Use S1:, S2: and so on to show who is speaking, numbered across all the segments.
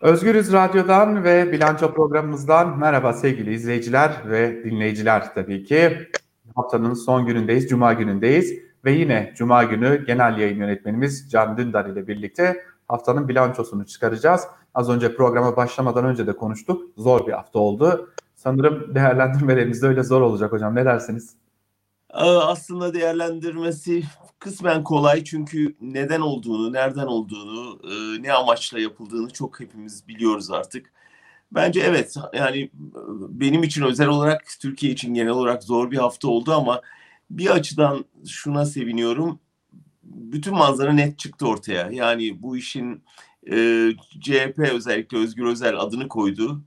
S1: Özgürüz Radyo'dan ve Bilanço programımızdan merhaba sevgili izleyiciler ve dinleyiciler tabii ki. Haftanın son günündeyiz, Cuma günündeyiz ve yine Cuma günü genel yayın yönetmenimiz Can Dündar ile birlikte haftanın bilançosunu çıkaracağız. Az önce programa başlamadan önce de konuştuk. Zor bir hafta oldu. Sanırım değerlendirmelerimiz de öyle zor olacak hocam. Ne dersiniz?
S2: Aslında değerlendirmesi kısmen kolay çünkü neden olduğunu, nereden olduğunu, ne amaçla yapıldığını çok hepimiz biliyoruz artık. Bence evet yani benim için özel olarak Türkiye için genel olarak zor bir hafta oldu ama bir açıdan şuna seviniyorum. Bütün manzara net çıktı ortaya. Yani bu işin e, CHP özellikle Özgür Özel adını koydu.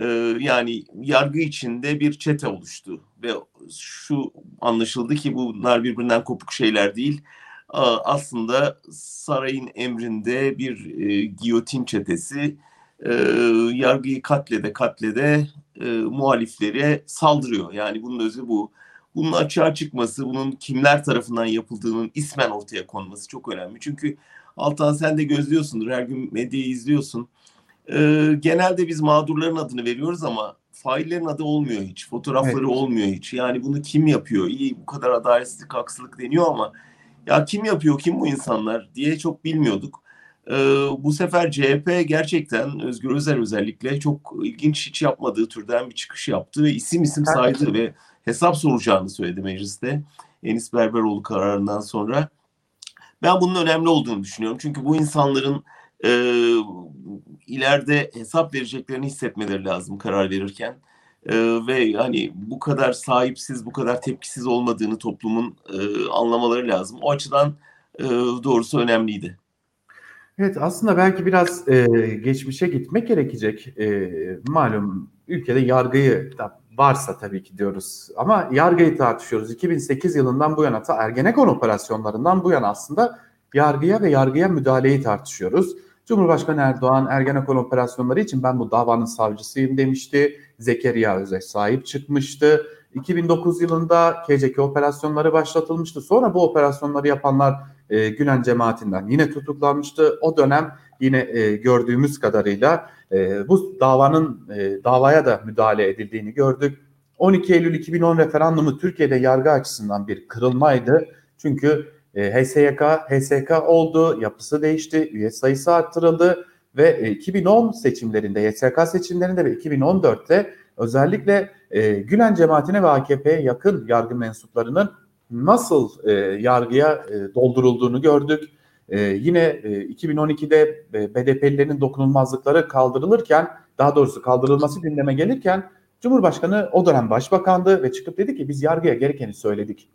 S2: E, yani yargı içinde bir çete oluştu ve şu anlaşıldı ki bunlar birbirinden kopuk şeyler değil. Aslında sarayın emrinde bir e, giyotin çetesi e, yargıyı katlede katlede e, muhaliflere saldırıyor. Yani bunun özü bu. Bunun açığa çıkması, bunun kimler tarafından yapıldığının ismen ortaya konması çok önemli. Çünkü Altan sen de gözlüyorsundur, her gün medyayı izliyorsun. E, genelde biz mağdurların adını veriyoruz ama faillerin adı olmuyor hiç. Fotoğrafları evet. olmuyor hiç. Yani bunu kim yapıyor? İyi bu kadar adaletsizlik, haksızlık deniyor ama ya kim yapıyor, kim bu insanlar diye çok bilmiyorduk. Ee, bu sefer CHP gerçekten Özgür Özel özellikle çok ilginç hiç yapmadığı türden bir çıkış yaptı ve isim isim saydı ve hesap soracağını söyledi mecliste. Enis Berberoğlu kararından sonra. Ben bunun önemli olduğunu düşünüyorum. Çünkü bu insanların e, ileride hesap vereceklerini hissetmeleri lazım karar verirken. E, ve hani bu kadar sahipsiz, bu kadar tepkisiz olmadığını toplumun e, anlamaları lazım. O açıdan e, doğrusu önemliydi.
S1: Evet aslında belki biraz e, geçmişe gitmek gerekecek. E, malum ülkede yargıyı da varsa tabii ki diyoruz ama yargıyı tartışıyoruz. 2008 yılından bu yana ta Ergenekon operasyonlarından bu yana aslında yargıya ve yargıya müdahaleyi tartışıyoruz. Cumhurbaşkanı Erdoğan Ergenekon operasyonları için ben bu davanın savcısıyım demişti. Zekeriya Öz'e sahip çıkmıştı. 2009 yılında KCK operasyonları başlatılmıştı. Sonra bu operasyonları yapanlar e, Gülen cemaatinden yine tutuklanmıştı. O dönem yine e, gördüğümüz kadarıyla e, bu davanın e, davaya da müdahale edildiğini gördük. 12 Eylül 2010 referandumu Türkiye'de yargı açısından bir kırılmaydı. Çünkü e, HSYK, HSK oldu, yapısı değişti, üye sayısı arttırıldı ve 2010 e, seçimlerinde, HSK seçimlerinde ve 2014'te özellikle e, Gülen cemaatine ve AKP'ye yakın yargı mensuplarının nasıl e, yargıya e, doldurulduğunu gördük. E, yine e, 2012'de e, BDP'lilerin dokunulmazlıkları kaldırılırken, daha doğrusu kaldırılması gündeme gelirken Cumhurbaşkanı o dönem başbakandı ve çıkıp dedi ki biz yargıya gerekeni söyledik.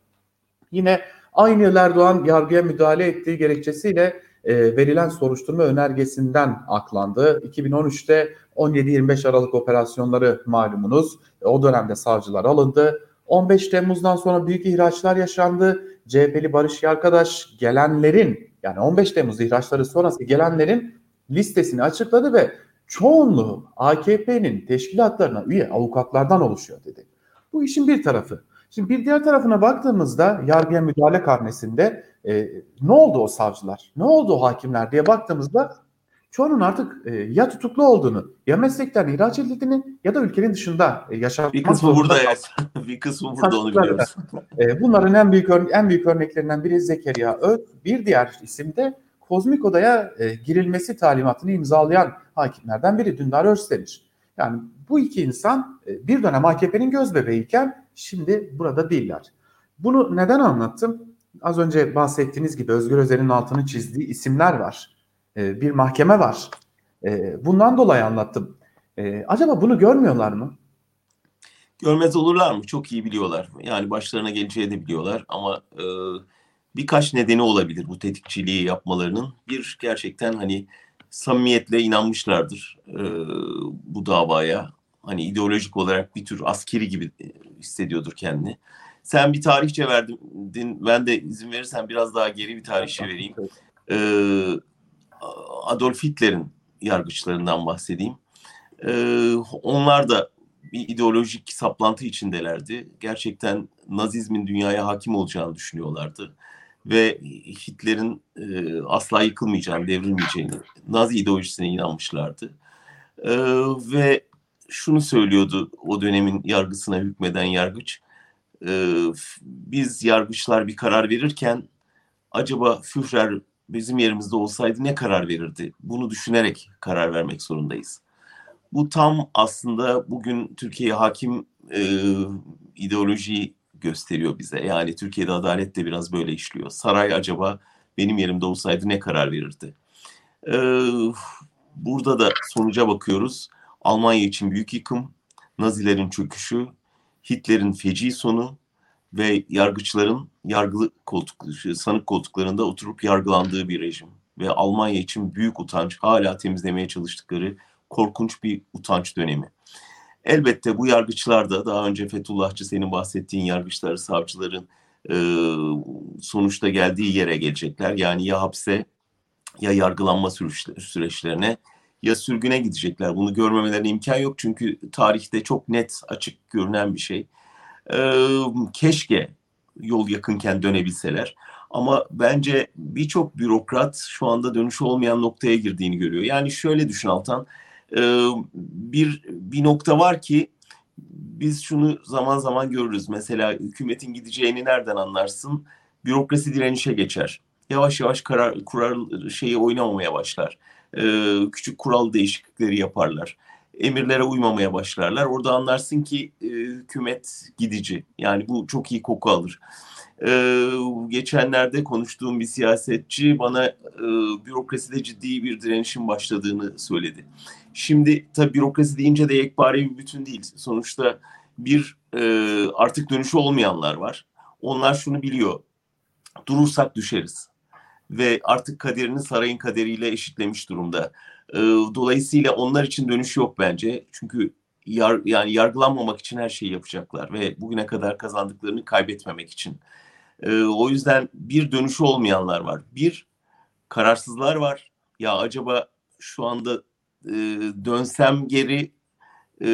S1: Yine Aynı yıl Erdoğan yargıya müdahale ettiği gerekçesiyle e, verilen soruşturma önergesinden aklandı. 2013'te 17-25 Aralık operasyonları malumunuz. E, o dönemde savcılar alındı. 15 Temmuz'dan sonra büyük ihraçlar yaşandı. CHP'li Barış Yarkadaş gelenlerin yani 15 Temmuz ihraçları sonrası gelenlerin listesini açıkladı ve çoğunluğu AKP'nin teşkilatlarına üye avukatlardan oluşuyor dedi. Bu işin bir tarafı. Şimdi bir diğer tarafına baktığımızda yargıya müdahale karnesinde e, ne oldu o savcılar, ne oldu o hakimler diye baktığımızda çoğunun artık e, ya tutuklu olduğunu, ya meslekten ihraç edildiğini ya da ülkenin dışında e, yaşamak
S2: Bir kısmı burada evet. bir kısmı burada onu biliyoruz.
S1: E, bunların en büyük en büyük örneklerinden biri Zekeriya Ö. Bir diğer isim de Kozmik Oda'ya e, girilmesi talimatını imzalayan hakimlerden biri Dündar Özdemir. Yani bu iki insan e, bir dönem AKP'nin göz bebeğiyken şimdi burada değiller. Bunu neden anlattım? Az önce bahsettiğiniz gibi Özgür Özel'in altını çizdiği isimler var. E, bir mahkeme var. E, bundan dolayı anlattım. Acaba bunu görmüyorlar mı?
S2: Görmez olurlar mı? Çok iyi biliyorlar. Yani başlarına geleceği de biliyorlar ama birkaç nedeni olabilir bu tetikçiliği yapmalarının. Bir gerçekten hani samimiyetle inanmışlardır e, bu davaya. Hani ideolojik olarak bir tür askeri gibi e, hissediyordur kendini. Sen bir tarihçe verdin. Ben de izin verirsen biraz daha geri bir tarihçe vereyim. Ee, Adolf Hitler'in yargıçlarından bahsedeyim. Ee, onlar da bir ideolojik saplantı içindelerdi. Gerçekten Nazizmin dünyaya hakim olacağını düşünüyorlardı. Ve Hitler'in e, asla yıkılmayacağını, devrilmeyeceğini, Nazi ideolojisine inanmışlardı. E, ve şunu söylüyordu o dönemin yargısına hükmeden yargıç. E, biz yargıçlar bir karar verirken acaba Führer bizim yerimizde olsaydı ne karar verirdi? Bunu düşünerek karar vermek zorundayız. Bu tam aslında bugün Türkiye'ye hakim e, ideolojiyi gösteriyor bize. Yani Türkiye'de adalet de biraz böyle işliyor. Saray acaba benim yerimde olsaydı ne karar verirdi? Ee, burada da sonuca bakıyoruz. Almanya için büyük yıkım, Nazilerin çöküşü, Hitler'in feci sonu ve yargıçların yargılı koltuk, sanık koltuklarında oturup yargılandığı bir rejim. Ve Almanya için büyük utanç, hala temizlemeye çalıştıkları korkunç bir utanç dönemi. Elbette bu yargıçlar da daha önce Fethullahçı senin bahsettiğin yargıçlar, savcıların e, sonuçta geldiği yere gelecekler. Yani ya hapse ya yargılanma süreçlerine ya sürgüne gidecekler. Bunu görmemelerine imkan yok çünkü tarihte çok net açık görünen bir şey. E, keşke yol yakınken dönebilseler. Ama bence birçok bürokrat şu anda dönüş olmayan noktaya girdiğini görüyor. Yani şöyle düşün Altan, bir bir nokta var ki biz şunu zaman zaman görürüz. Mesela hükümetin gideceğini nereden anlarsın? Bürokrasi direnişe geçer. Yavaş yavaş karar kurar şeyi oynamamaya başlar. Ee, küçük kural değişiklikleri yaparlar. Emirlere uymamaya başlarlar. Orada anlarsın ki e, hükümet gidici. Yani bu çok iyi koku alır. Ee, geçenlerde konuştuğum bir siyasetçi bana e, bürokraside ciddi bir direnişin başladığını söyledi. Şimdi tabi bürokrasi deyince de yekpare bir bütün değil. Sonuçta bir e, artık dönüşü olmayanlar var. Onlar şunu biliyor. Durursak düşeriz. Ve artık kaderini sarayın kaderiyle eşitlemiş durumda. E, dolayısıyla onlar için dönüş yok bence. Çünkü yar, yani yargılanmamak için her şeyi yapacaklar ve bugüne kadar kazandıklarını kaybetmemek için. E, o yüzden bir dönüşü olmayanlar var. Bir kararsızlar var. Ya acaba şu anda e, dönsem geri e,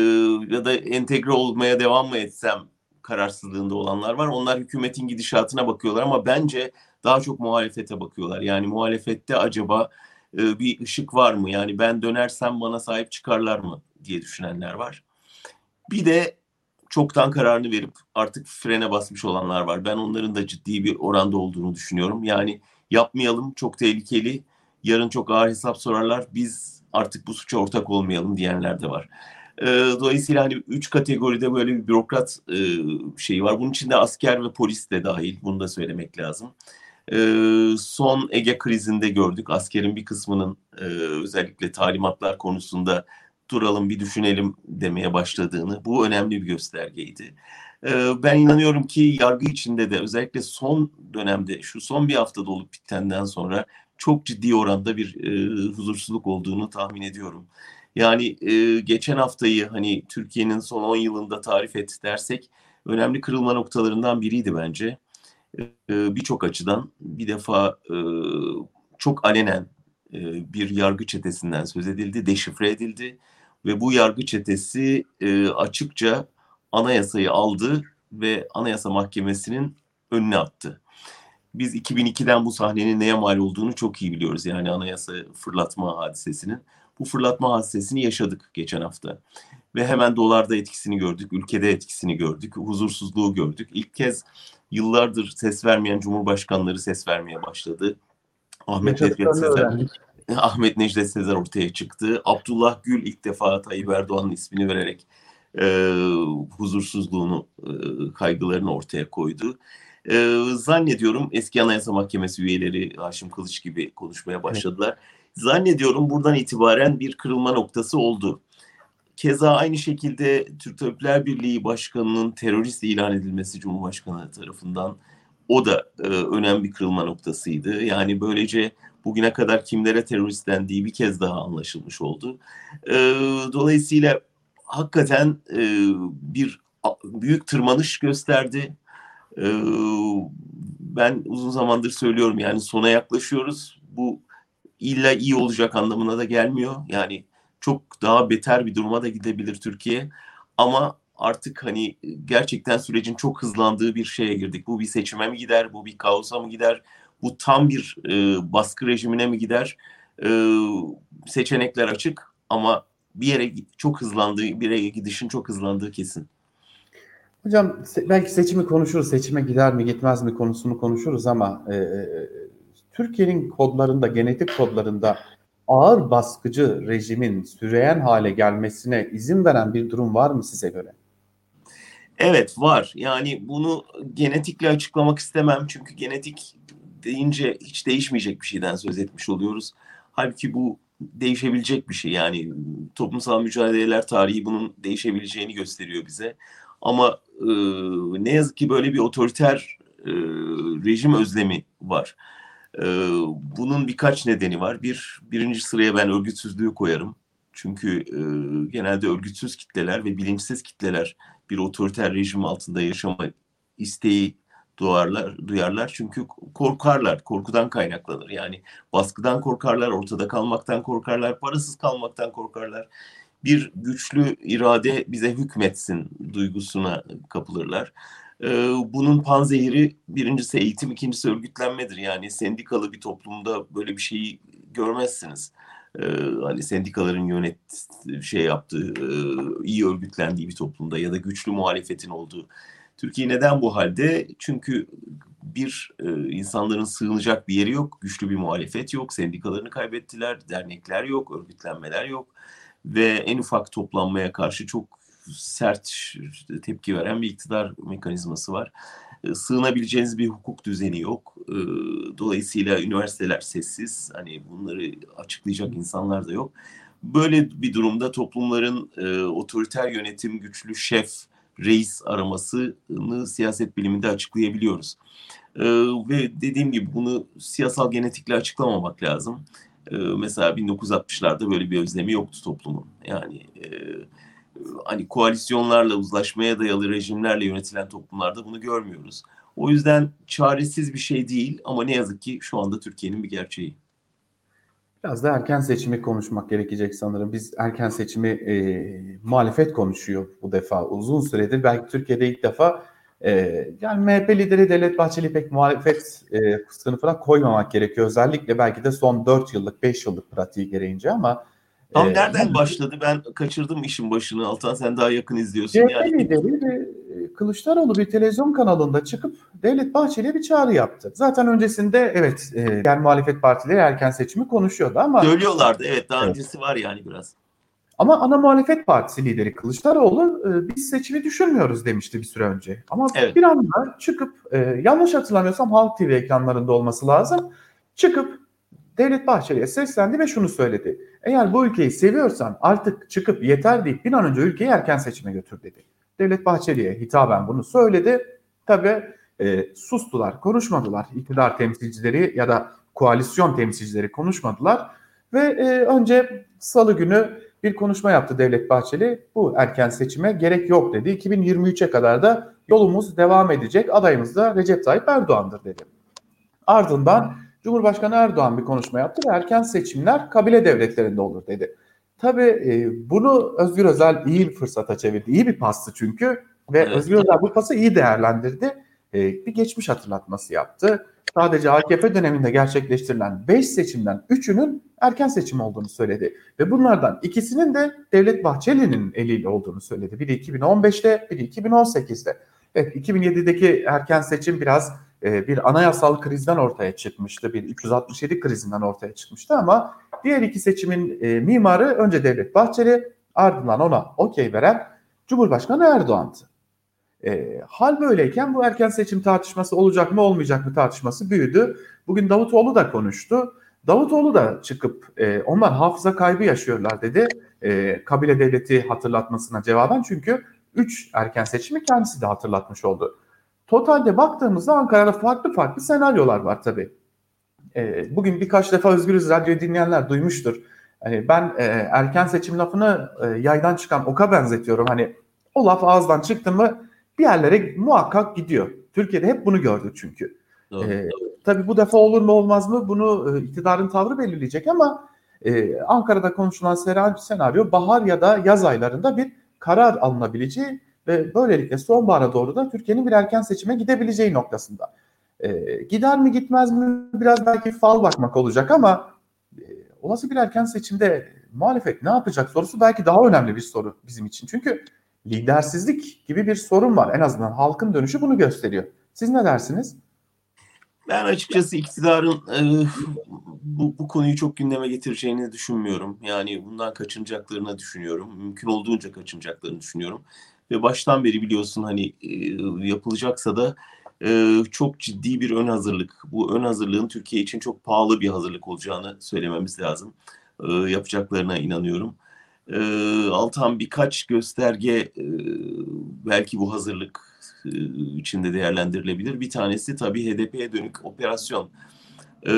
S2: ya da entegre olmaya devam mı etsem kararsızlığında olanlar var. Onlar hükümetin gidişatına bakıyorlar ama bence daha çok muhalefete bakıyorlar. Yani muhalefette acaba e, bir ışık var mı? Yani ben dönersem bana sahip çıkarlar mı diye düşünenler var. Bir de çoktan kararını verip artık frene basmış olanlar var. Ben onların da ciddi bir oranda olduğunu düşünüyorum. Yani yapmayalım çok tehlikeli. Yarın çok ağır hesap sorarlar. Biz artık bu suça ortak olmayalım diyenler de var. E, dolayısıyla hani üç kategoride böyle bir bürokrat e, şeyi var. Bunun içinde asker ve polis de dahil. Bunu da söylemek lazım. E, son Ege krizinde gördük. Askerin bir kısmının e, özellikle talimatlar konusunda duralım bir düşünelim demeye başladığını. Bu önemli bir göstergeydi. E, ben inanıyorum ki yargı içinde de özellikle son dönemde şu son bir haftada olup bitenden sonra çok ciddi oranda bir e, huzursuzluk olduğunu tahmin ediyorum. Yani e, geçen haftayı hani Türkiye'nin son 10 yılında tarif et dersek önemli kırılma noktalarından biriydi bence. E, Birçok açıdan bir defa e, çok alenen e, bir yargı çetesinden söz edildi, deşifre edildi ve bu yargı çetesi e, açıkça anayasayı aldı ve Anayasa Mahkemesi'nin önüne attı. Biz 2002'den bu sahnenin neye mal olduğunu çok iyi biliyoruz. Yani anayasa fırlatma hadisesinin. Bu fırlatma hadisesini yaşadık geçen hafta. Ve hemen dolarda etkisini gördük, ülkede etkisini gördük, huzursuzluğu gördük. İlk kez yıllardır ses vermeyen cumhurbaşkanları ses vermeye başladı. Ahmet Necdet Sezer, Ahmet Necdet Sezer ortaya çıktı. Abdullah Gül ilk defa Tayyip Erdoğan'ın ismini vererek e, huzursuzluğunu, e, kaygılarını ortaya koydu. Ee, zannediyorum eski Anayasa Mahkemesi üyeleri Haşim Kılıç gibi konuşmaya başladılar. Zannediyorum buradan itibaren bir kırılma noktası oldu. Keza aynı şekilde Türk Tabipler Birliği Başkanı'nın terörist ilan edilmesi Cumhurbaşkanı tarafından o da e, önemli bir kırılma noktasıydı. Yani böylece bugüne kadar kimlere terörist dendiği bir kez daha anlaşılmış oldu. E, dolayısıyla hakikaten e, bir büyük tırmanış gösterdi ben uzun zamandır söylüyorum yani sona yaklaşıyoruz. Bu illa iyi olacak anlamına da gelmiyor. Yani çok daha beter bir duruma da gidebilir Türkiye. Ama artık hani gerçekten sürecin çok hızlandığı bir şeye girdik. Bu bir seçime mi gider, bu bir kaosa mı gider, bu tam bir e, baskı rejimine mi gider? E, seçenekler açık ama bir yere çok hızlandığı, bir yere gidişin çok hızlandığı kesin.
S1: Hocam belki seçimi konuşuruz, seçime gider mi gitmez mi konusunu konuşuruz ama e, Türkiye'nin kodlarında, genetik kodlarında ağır baskıcı rejimin süreyen hale gelmesine izin veren bir durum var mı size göre?
S2: Evet var. Yani bunu genetikle açıklamak istemem. Çünkü genetik deyince hiç değişmeyecek bir şeyden söz etmiş oluyoruz. Halbuki bu değişebilecek bir şey. Yani toplumsal mücadeleler tarihi bunun değişebileceğini gösteriyor bize. Ama e, ne yazık ki böyle bir otoriter e, rejim özlemi var. E, bunun birkaç nedeni var. Bir, birinci sıraya ben örgütsüzlüğü koyarım. Çünkü e, genelde örgütsüz kitleler ve bilinçsiz kitleler bir otoriter rejim altında yaşama isteği duyarlar, duyarlar çünkü korkarlar, korkudan kaynaklanır. Yani baskıdan korkarlar, ortada kalmaktan korkarlar, parasız kalmaktan korkarlar. Bir güçlü irade bize hükmetsin duygusuna kapılırlar. Ee, bunun panzehiri birincisi eğitim, ikincisi örgütlenmedir. Yani sendikalı bir toplumda böyle bir şeyi görmezsiniz. Ee, hani sendikaların yönet şey yaptığı, e, iyi örgütlendiği bir toplumda ya da güçlü muhalefetin olduğu Türkiye neden bu halde? Çünkü bir e, insanların sığınacak bir yeri yok, güçlü bir muhalefet yok, sendikalarını kaybettiler, dernekler yok, örgütlenmeler yok ve en ufak toplanmaya karşı çok sert tepki veren bir iktidar mekanizması var. E, sığınabileceğiniz bir hukuk düzeni yok. E, dolayısıyla üniversiteler sessiz. Hani bunları açıklayacak insanlar da yok. Böyle bir durumda toplumların e, otoriter yönetim, güçlü şef, reis aramasını siyaset biliminde açıklayabiliyoruz. Ee, ve dediğim gibi bunu siyasal genetikle açıklamamak lazım. Ee, mesela 1960'larda böyle bir özlemi yoktu toplumun. Yani e, hani koalisyonlarla uzlaşmaya dayalı rejimlerle yönetilen toplumlarda bunu görmüyoruz. O yüzden çaresiz bir şey değil ama ne yazık ki şu anda Türkiye'nin bir gerçeği.
S1: Biraz da erken seçimi konuşmak gerekecek sanırım. Biz erken seçimi e, muhalefet konuşuyor bu defa. Uzun süredir belki Türkiye'de ilk defa e, yani MHP lideri Devlet Bahçeli pek muhalefet e, sınıfına koymamak gerekiyor. Özellikle belki de son 4 yıllık 5 yıllık pratiği gereğince ama
S2: Tam ee, nereden başladı? Ben kaçırdım işin başını. Altan sen daha yakın izliyorsun.
S1: CHP yani. lideri Kılıçdaroğlu bir televizyon kanalında çıkıp Devlet Bahçeli'ye bir çağrı yaptı. Zaten öncesinde evet e, diğer muhalefet partileri erken seçimi konuşuyordu ama...
S2: Söylüyorlardı evet daha evet. öncesi var yani biraz.
S1: Ama ana muhalefet partisi lideri Kılıçdaroğlu e, biz seçimi düşünmüyoruz demişti bir süre önce. Ama evet. bir anda çıkıp e, yanlış hatırlamıyorsam Halk TV ekranlarında olması lazım. Çıkıp Devlet Bahçeli'ye seslendi ve şunu söyledi. Eğer bu ülkeyi seviyorsan artık çıkıp yeter deyip bir an önce ülkeyi erken seçime götür dedi. Devlet Bahçeli'ye hitaben bunu söyledi. Tabi e, sustular, konuşmadılar. İktidar temsilcileri ya da koalisyon temsilcileri konuşmadılar. Ve e, önce salı günü bir konuşma yaptı Devlet Bahçeli. Bu erken seçime gerek yok dedi. 2023'e kadar da yolumuz devam edecek. Adayımız da Recep Tayyip Erdoğan'dır dedi. Ardından Cumhurbaşkanı Erdoğan bir konuşma yaptı ve erken seçimler kabile devletlerinde olur dedi. Tabii e, bunu Özgür Özel iyi bir fırsata çevirdi. İyi bir pastı çünkü ve evet. Özgür Özel bu pası iyi değerlendirdi. E, bir geçmiş hatırlatması yaptı. Sadece AKP döneminde gerçekleştirilen 5 seçimden 3'ünün erken seçim olduğunu söyledi. Ve bunlardan ikisinin de Devlet Bahçeli'nin eliyle olduğunu söyledi. Biri 2015'te, biri 2018'de. Evet 2007'deki erken seçim biraz e, bir anayasal krizden ortaya çıkmıştı. Bir 367 krizinden ortaya çıkmıştı ama diğer iki seçimin e, mimarı önce Devlet Bahçeli ardından ona okey veren Cumhurbaşkanı Erdoğan'dı. E, hal böyleyken bu erken seçim tartışması olacak mı olmayacak mı tartışması büyüdü. Bugün Davutoğlu da konuştu. Davutoğlu da çıkıp e, onlar hafıza kaybı yaşıyorlar dedi. E, kabile devleti hatırlatmasına cevaben çünkü 3 erken seçimi kendisi de hatırlatmış oldu. Totalde baktığımızda Ankara'da farklı farklı senaryolar var tabii. E, bugün birkaç defa Özgürüz Radyo'yu dinleyenler duymuştur. Hani ben e, erken seçim lafını e, yaydan çıkan oka benzetiyorum. Hani o laf ağızdan çıktı mı bir yerlere muhakkak gidiyor. Türkiye'de hep bunu gördük çünkü. Doğru. E, tabii bu defa olur mu olmaz mı bunu e, iktidarın tavrı belirleyecek ama e, Ankara'da konuşulan senaryo bahar ya da yaz aylarında bir karar alınabileceği ve böylelikle sonbahara doğru da Türkiye'nin bir erken seçime gidebileceği noktasında. E, gider mi gitmez mi biraz belki fal bakmak olacak ama e, olası bir erken seçimde muhalefet ne yapacak sorusu belki daha önemli bir soru bizim için. Çünkü lidersizlik gibi bir sorun var. En azından halkın dönüşü bunu gösteriyor. Siz ne dersiniz?
S2: Ben açıkçası iktidarın e, bu, bu konuyu çok gündeme getireceğini düşünmüyorum. Yani bundan kaçınacaklarını düşünüyorum. Mümkün olduğunca kaçınacaklarını düşünüyorum. Ve baştan beri biliyorsun hani e, yapılacaksa da e, çok ciddi bir ön hazırlık. Bu ön hazırlığın Türkiye için çok pahalı bir hazırlık olacağını söylememiz lazım. E, yapacaklarına inanıyorum. E, Altan birkaç gösterge e, belki bu hazırlık e, içinde değerlendirilebilir. Bir tanesi tabii HDP'ye dönük operasyon. E,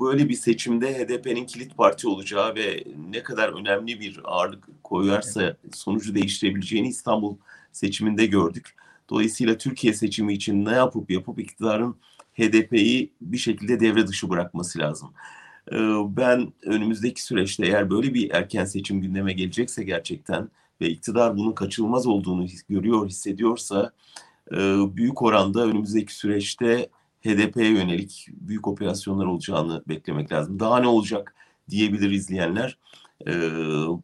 S2: böyle bir seçimde HDP'nin kilit parti olacağı ve ne kadar önemli bir ağırlık koyarsa sonucu değiştirebileceğini İstanbul seçiminde gördük. Dolayısıyla Türkiye seçimi için ne yapıp yapıp iktidarın HDP'yi bir şekilde devre dışı bırakması lazım. E, ben önümüzdeki süreçte eğer böyle bir erken seçim gündeme gelecekse gerçekten ve iktidar bunun kaçılmaz olduğunu görüyor, hissediyorsa e, büyük oranda önümüzdeki süreçte HDP'ye yönelik büyük operasyonlar olacağını beklemek lazım. Daha ne olacak diyebilir izleyenler. E,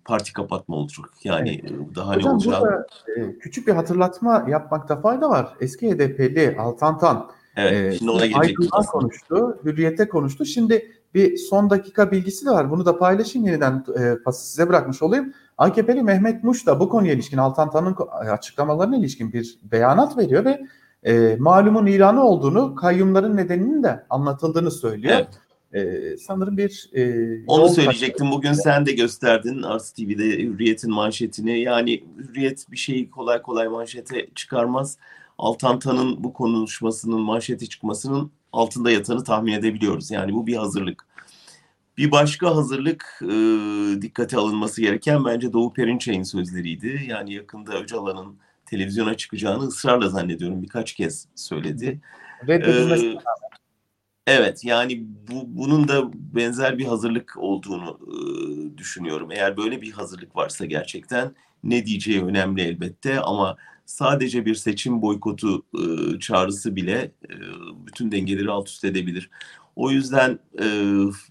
S2: parti kapatma olacak. Yani evet. daha Hocam, ne olacak? Burada,
S1: e, küçük bir hatırlatma yapmakta fayda var. Eski HDP'li Altantan
S2: Evet, şimdi ona gelecektik.
S1: konuştu, Hürriyet'e konuştu. Şimdi bir son dakika bilgisi de var. Bunu da paylaşayım yeniden e, pası size bırakmış olayım. AKP'li Mehmet Muş da bu konuya ilişkin Altantan'ın açıklamalarına ilişkin bir beyanat veriyor ve e, malumun ilanı olduğunu, kayyumların nedeninin de anlatıldığını söylüyor. Evet. Ee, sanırım bir
S2: e, onu söyleyecektim. Kaçtı. Bugün sen de gösterdin Ars TV'de Hürriyet'in manşetini. Yani Hürriyet bir şeyi kolay kolay manşete çıkarmaz. Altantan'ın bu konuşmasının manşete çıkmasının altında yatanı tahmin edebiliyoruz. Yani bu bir hazırlık. Bir başka hazırlık e, dikkate alınması gereken bence Doğu Perinçek'in sözleriydi. Yani yakında Öcalan'ın televizyona çıkacağını ısrarla zannediyorum birkaç kez söyledi. Ee, evet yani bu bunun da benzer bir hazırlık olduğunu e, düşünüyorum. Eğer böyle bir hazırlık varsa gerçekten ne diyeceği önemli elbette ama sadece bir seçim boykotu e, çağrısı bile e, bütün dengeleri alt üst edebilir. O yüzden e,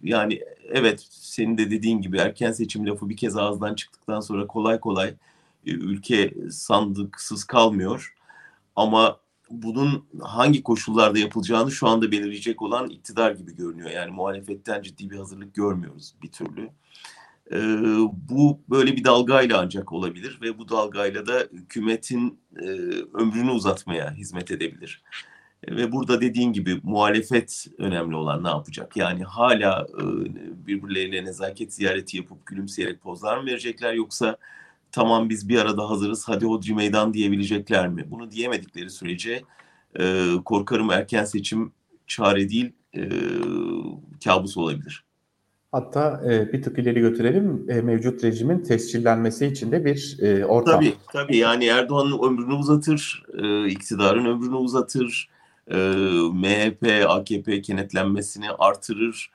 S2: yani evet senin de dediğin gibi erken seçim lafı bir kez ağızdan çıktıktan sonra kolay kolay ülke sandıksız kalmıyor. Ama bunun hangi koşullarda yapılacağını şu anda belirleyecek olan iktidar gibi görünüyor. Yani muhalefetten ciddi bir hazırlık görmüyoruz bir türlü. E, bu böyle bir dalgayla ancak olabilir ve bu dalgayla da hükümetin e, ömrünü uzatmaya hizmet edebilir. E, ve burada dediğin gibi muhalefet önemli olan ne yapacak? Yani hala e, birbirleriyle nezaket ziyareti yapıp gülümseyerek pozlar mı verecekler yoksa tamam biz bir arada hazırız hadi hodri meydan diyebilecekler mi? Bunu diyemedikleri sürece e, korkarım erken seçim çare değil e, kabus olabilir.
S1: Hatta e, bir tık ileri götürelim e, mevcut rejimin tescillenmesi için de bir e, ortam.
S2: Tabii tabii yani Erdoğan'ın ömrünü uzatır, e, iktidarın ömrünü uzatır, e, MHP, AKP kenetlenmesini artırır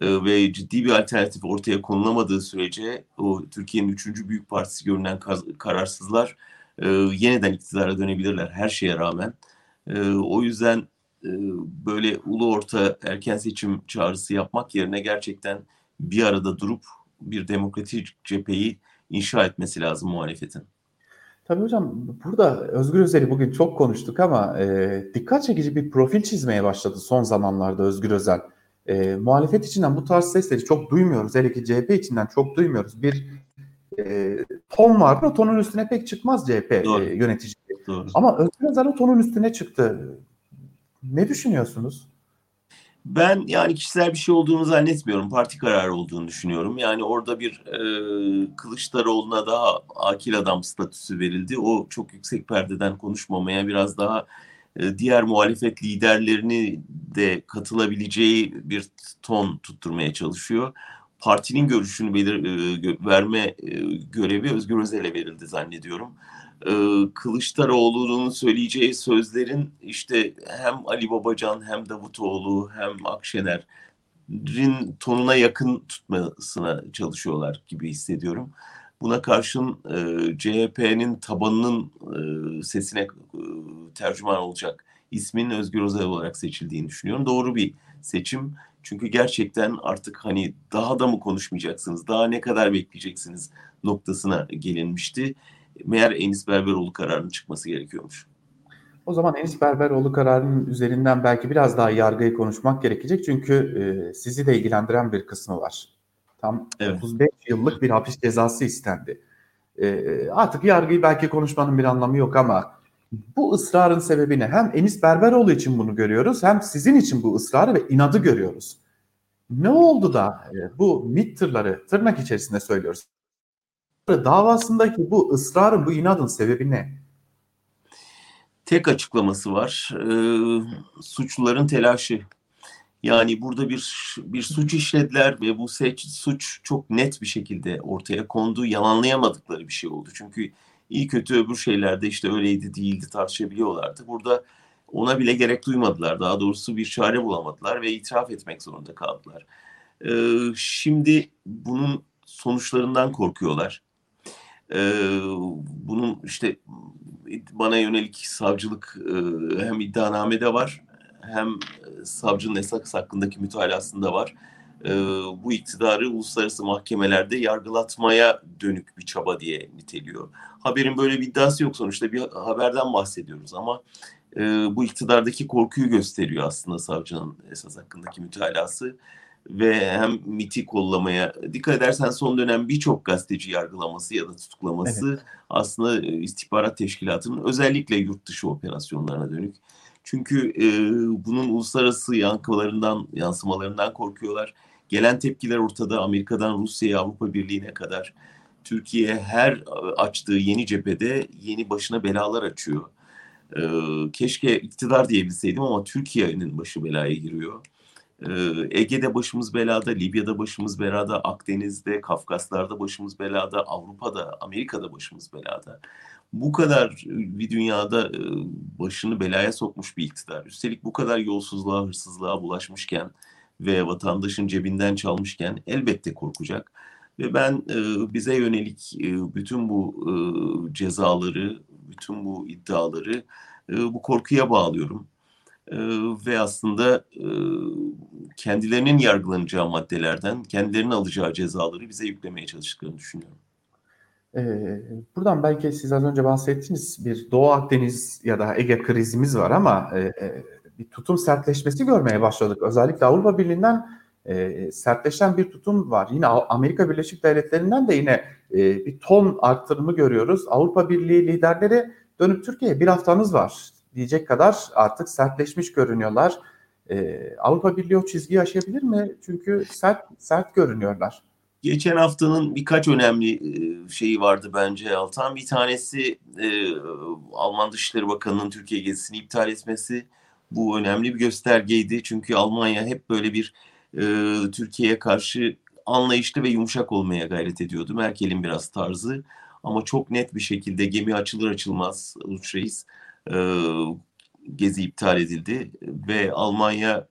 S2: ve ciddi bir alternatif ortaya konulamadığı sürece o Türkiye'nin üçüncü büyük partisi görünen kararsızlar e, yeniden iktidara dönebilirler her şeye rağmen. E, o yüzden e, böyle ulu orta erken seçim çağrısı yapmak yerine gerçekten bir arada durup bir demokratik cepheyi inşa etmesi lazım muhalefetin.
S1: Tabii hocam burada Özgür Özel'i bugün çok konuştuk ama e, dikkat çekici bir profil çizmeye başladı son zamanlarda Özgür Özel. E, muhalefet içinden bu tarz sesleri çok duymuyoruz. Hele ki CHP içinden çok duymuyoruz. Bir e, ton var. O tonun üstüne pek çıkmaz CHP e, yönetici. Doğru. Ama Özgür Özel o tonun üstüne çıktı. Ne düşünüyorsunuz?
S2: Ben yani kişisel bir şey olduğunu zannetmiyorum. Parti kararı olduğunu düşünüyorum. Yani orada bir e, Kılıçdaroğlu'na daha akil adam statüsü verildi. O çok yüksek perdeden konuşmamaya biraz daha e, diğer muhalefet liderlerini de katılabileceği bir ton tutturmaya çalışıyor. Partinin görüşünü belir, e, verme e, görevi Özgür Özel'e verildi zannediyorum. Kılıçdaroğlu'nun söyleyeceği sözlerin işte hem Ali Babacan hem Davutoğlu hem Akşener'in tonuna yakın tutmasına çalışıyorlar gibi hissediyorum. Buna karşın e, CHP'nin tabanının e, sesine e, tercüman olacak isminin Özgür Özel olarak seçildiğini düşünüyorum. Doğru bir seçim. Çünkü gerçekten artık hani daha da mı konuşmayacaksınız, daha ne kadar bekleyeceksiniz noktasına gelinmişti. Meğer Enis Berberoğlu kararının çıkması gerekiyormuş.
S1: O zaman Enis Berberoğlu kararının üzerinden belki biraz daha yargıyı konuşmak gerekecek. Çünkü e, sizi de ilgilendiren bir kısmı var. Tam evet. 35 yıllık bir hapis cezası istendi. E, artık yargıyı belki konuşmanın bir anlamı yok ama bu ısrarın sebebini hem Enis Berberoğlu için bunu görüyoruz hem sizin için bu ısrarı ve inadı görüyoruz. Ne oldu da e, bu MİT tırları tırnak içerisinde söylüyoruz. Davasındaki bu ısrarın, bu inadın sebebi ne?
S2: Tek açıklaması var. E, suçluların telaşı. Yani burada bir bir suç işlediler ve bu seç, suç çok net bir şekilde ortaya kondu. Yalanlayamadıkları bir şey oldu. Çünkü iyi kötü öbür şeylerde işte öyleydi değildi tartışabiliyorlardı. Burada ona bile gerek duymadılar. Daha doğrusu bir çare bulamadılar ve itiraf etmek zorunda kaldılar. Ee, şimdi bunun sonuçlarından korkuyorlar. Ee, bunun işte bana yönelik savcılık e, hem iddianamede var hem savcının esas hakkındaki mütalasında var. E, bu iktidarı uluslararası mahkemelerde yargılatmaya dönük bir çaba diye niteliyor. Haberin böyle bir iddiası yok sonuçta bir haberden bahsediyoruz ama e, bu iktidardaki korkuyu gösteriyor aslında savcının esas hakkındaki mütalası ve hem MIT'i kollamaya dikkat edersen son dönem birçok gazeteci yargılaması ya da tutuklaması evet. aslında istihbarat teşkilatının özellikle yurt dışı operasyonlarına dönük. Çünkü e, bunun uluslararası yankılarından, yansımalarından korkuyorlar. Gelen tepkiler ortada. Amerika'dan Rusya'ya, Avrupa Birliği'ne kadar. Türkiye her açtığı yeni cephede yeni başına belalar açıyor. E, keşke iktidar diyebilseydim ama Türkiye'nin başı belaya giriyor. E, Ege'de başımız belada, Libya'da başımız belada, Akdeniz'de, Kafkaslar'da başımız belada, Avrupa'da, Amerika'da başımız belada bu kadar bir dünyada başını belaya sokmuş bir iktidar. Üstelik bu kadar yolsuzluğa, hırsızlığa bulaşmışken ve vatandaşın cebinden çalmışken elbette korkacak. Ve ben bize yönelik bütün bu cezaları, bütün bu iddiaları bu korkuya bağlıyorum. Ve aslında kendilerinin yargılanacağı maddelerden, kendilerinin alacağı cezaları bize yüklemeye çalıştıklarını düşünüyorum.
S1: Ee, buradan belki siz az önce bahsettiniz bir Doğu Akdeniz ya da Ege krizimiz var ama e, e, bir tutum sertleşmesi görmeye başladık. Özellikle Avrupa Birliği'nden e, sertleşen bir tutum var. Yine Amerika Birleşik Devletleri'nden de yine e, bir ton arttırımı görüyoruz. Avrupa Birliği liderleri dönüp Türkiye'ye bir haftanız var diyecek kadar artık sertleşmiş görünüyorlar. E, Avrupa Birliği o çizgiyi aşabilir mi? Çünkü sert sert görünüyorlar.
S2: Geçen haftanın birkaç önemli e, şeyi vardı bence Altan. Bir tanesi e, Alman Dışişleri Bakanı'nın Türkiye gezisini iptal etmesi. Bu önemli bir göstergeydi. Çünkü Almanya hep böyle bir e, Türkiye'ye karşı anlayışlı ve yumuşak olmaya gayret ediyordu. Merkel'in biraz tarzı. Ama çok net bir şekilde gemi açılır açılmaz Uluç e, gezi iptal edildi. Ve Almanya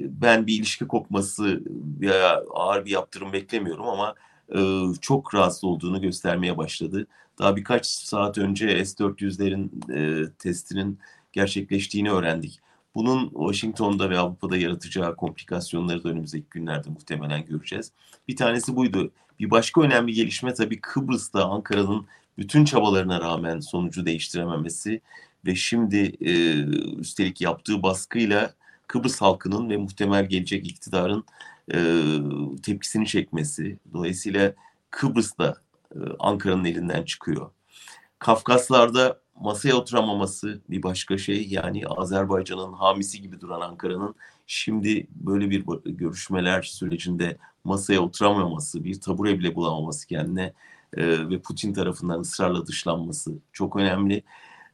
S2: ben bir ilişki kopması veya ağır bir yaptırım beklemiyorum ama e, çok rahatsız olduğunu göstermeye başladı. Daha birkaç saat önce S-400'lerin e, testinin gerçekleştiğini öğrendik. Bunun Washington'da ve Avrupa'da yaratacağı komplikasyonları da önümüzdeki günlerde muhtemelen göreceğiz. Bir tanesi buydu. Bir başka önemli gelişme tabii Kıbrıs'ta Ankara'nın bütün çabalarına rağmen sonucu değiştirememesi ve şimdi e, üstelik yaptığı baskıyla Kıbrıs halkının ve muhtemel gelecek iktidarın e, tepkisini çekmesi. Dolayısıyla Kıbrıs'ta e, Ankara'nın elinden çıkıyor. Kafkaslar'da masaya oturamaması bir başka şey. Yani Azerbaycan'ın hamisi gibi duran Ankara'nın şimdi böyle bir görüşmeler sürecinde masaya oturamaması, bir tabure bile bulamaması kendine e, ve Putin tarafından ısrarla dışlanması çok önemli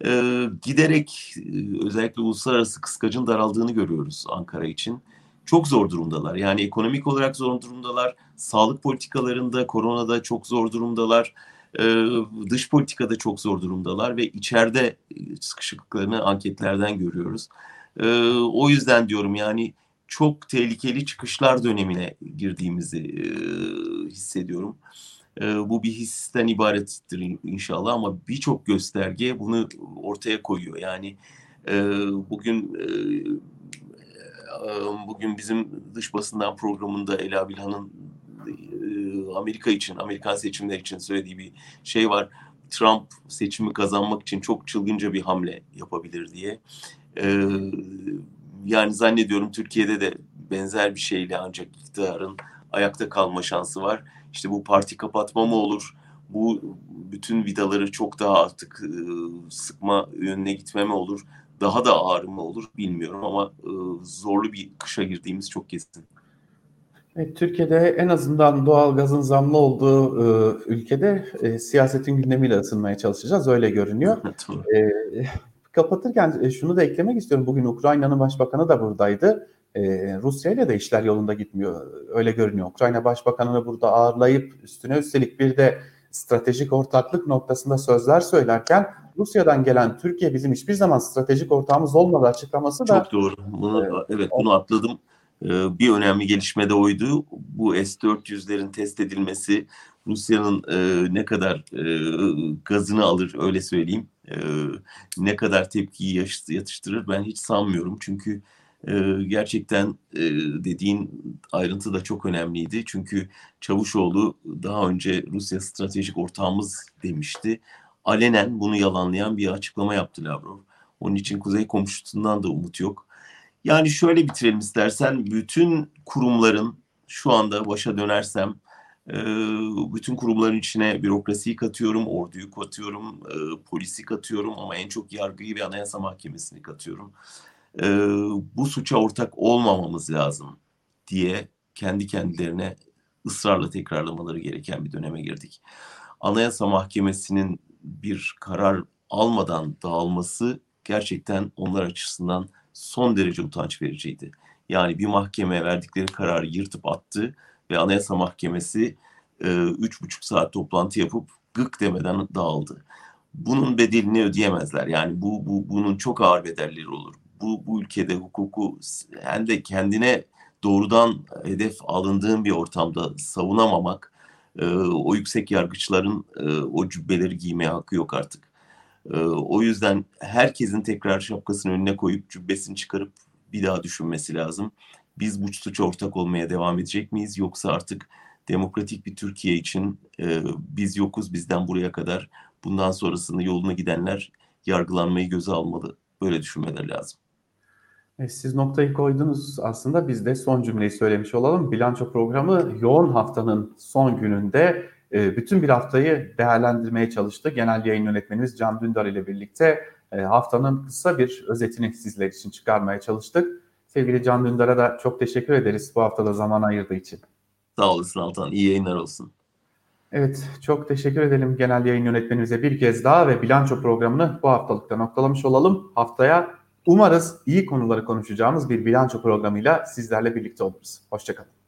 S2: e, giderek özellikle uluslararası kıskacın daraldığını görüyoruz Ankara için. Çok zor durumdalar. Yani ekonomik olarak zor durumdalar. Sağlık politikalarında, koronada çok zor durumdalar. E, dış politikada çok zor durumdalar ve içeride sıkışıklıklarını anketlerden görüyoruz. E, o yüzden diyorum yani çok tehlikeli çıkışlar dönemine girdiğimizi e, hissediyorum. E, bu bir histen ibarettir inşallah ama birçok gösterge bunu ortaya koyuyor. Yani E, bugün e, bugün bizim dış basından programında Ela Bilhan'ın e, Amerika için, Amerikan seçimleri için söylediği bir şey var. Trump seçimi kazanmak için çok çılgınca bir hamle yapabilir diye. E, yani zannediyorum Türkiye'de de benzer bir şeyle ancak iktidarın ayakta kalma şansı var. İşte bu parti kapatma mı olur? Bu bütün vidaları çok daha artık e, sıkma yönüne gitme mi olur? Daha da ağır mı olur bilmiyorum ama e, zorlu bir kışa girdiğimiz çok kesin.
S1: Evet, Türkiye'de en azından doğal gazın zamlı olduğu e, ülkede e, siyasetin gündemiyle ısınmaya çalışacağız. Öyle görünüyor. e, kapatırken e, şunu da eklemek istiyorum. Bugün Ukrayna'nın başbakanı da buradaydı. E, Rusya ile de işler yolunda gitmiyor. Öyle görünüyor. Ukrayna başbakanını burada ağırlayıp üstüne üstelik bir de stratejik ortaklık noktasında sözler söylerken Rusya'dan gelen Türkiye bizim hiçbir zaman stratejik ortağımız olmadı açıklaması da
S2: çok doğru. Bunu evet, evet bunu atladım. Ee, bir önemli gelişme de oydu. Bu S-400'lerin test edilmesi Rusya'nın e, ne kadar e, gazını alır öyle söyleyeyim. E, ne kadar tepkiyi yatıştırır ben hiç sanmıyorum. Çünkü gerçekten dediğin ayrıntı da çok önemliydi. Çünkü Çavuşoğlu daha önce Rusya stratejik ortağımız demişti. Alenen bunu yalanlayan bir açıklama yaptı Lavrov. Onun için kuzey komşusundan da umut yok. Yani şöyle bitirelim istersen. Bütün kurumların şu anda başa dönersem bütün kurumların içine bürokrasiyi katıyorum, orduyu katıyorum, polisi katıyorum ama en çok yargıyı ve anayasa mahkemesini katıyorum. Bu suça ortak olmamamız lazım diye kendi kendilerine ısrarla tekrarlamaları gereken bir döneme girdik. Anayasa Mahkemesi'nin bir karar almadan dağılması gerçekten onlar açısından son derece utanç vericiydi. Yani bir mahkeme verdikleri kararı yırtıp attı ve Anayasa Mahkemesi e, üç buçuk saat toplantı yapıp gık demeden dağıldı. Bunun bedelini ödeyemezler. Yani bu, bu bunun çok ağır bedelleri olur. Bu, bu ülkede hukuku hem de kendine doğrudan hedef alındığın bir ortamda savunamamak, e, o yüksek yargıçların e, o cübbeleri giymeye hakkı yok artık. E, o yüzden herkesin tekrar şapkasını önüne koyup cübbesini çıkarıp bir daha düşünmesi lazım. Biz bu suça ortak olmaya devam edecek miyiz yoksa artık demokratik bir Türkiye için e, biz yokuz bizden buraya kadar bundan sonrasını yoluna gidenler yargılanmayı göze almalı. Böyle düşünmeler lazım.
S1: E, siz noktayı koydunuz aslında biz de son cümleyi söylemiş olalım. Bilanço programı yoğun haftanın son gününde e, bütün bir haftayı değerlendirmeye çalıştı. Genel yayın yönetmenimiz Can Dündar ile birlikte e, haftanın kısa bir özetini sizler için çıkarmaya çalıştık. Sevgili Can Dündar'a da çok teşekkür ederiz bu haftada zaman ayırdığı için.
S2: Sağ olasın Altan. İyi yayınlar olsun.
S1: Evet, çok teşekkür edelim genel yayın yönetmenimize bir kez daha ve bilanço programını bu haftalıkta noktalamış olalım. Haftaya umarız iyi konuları konuşacağımız bir bilanço programıyla sizlerle birlikte oluruz. Hoşçakalın.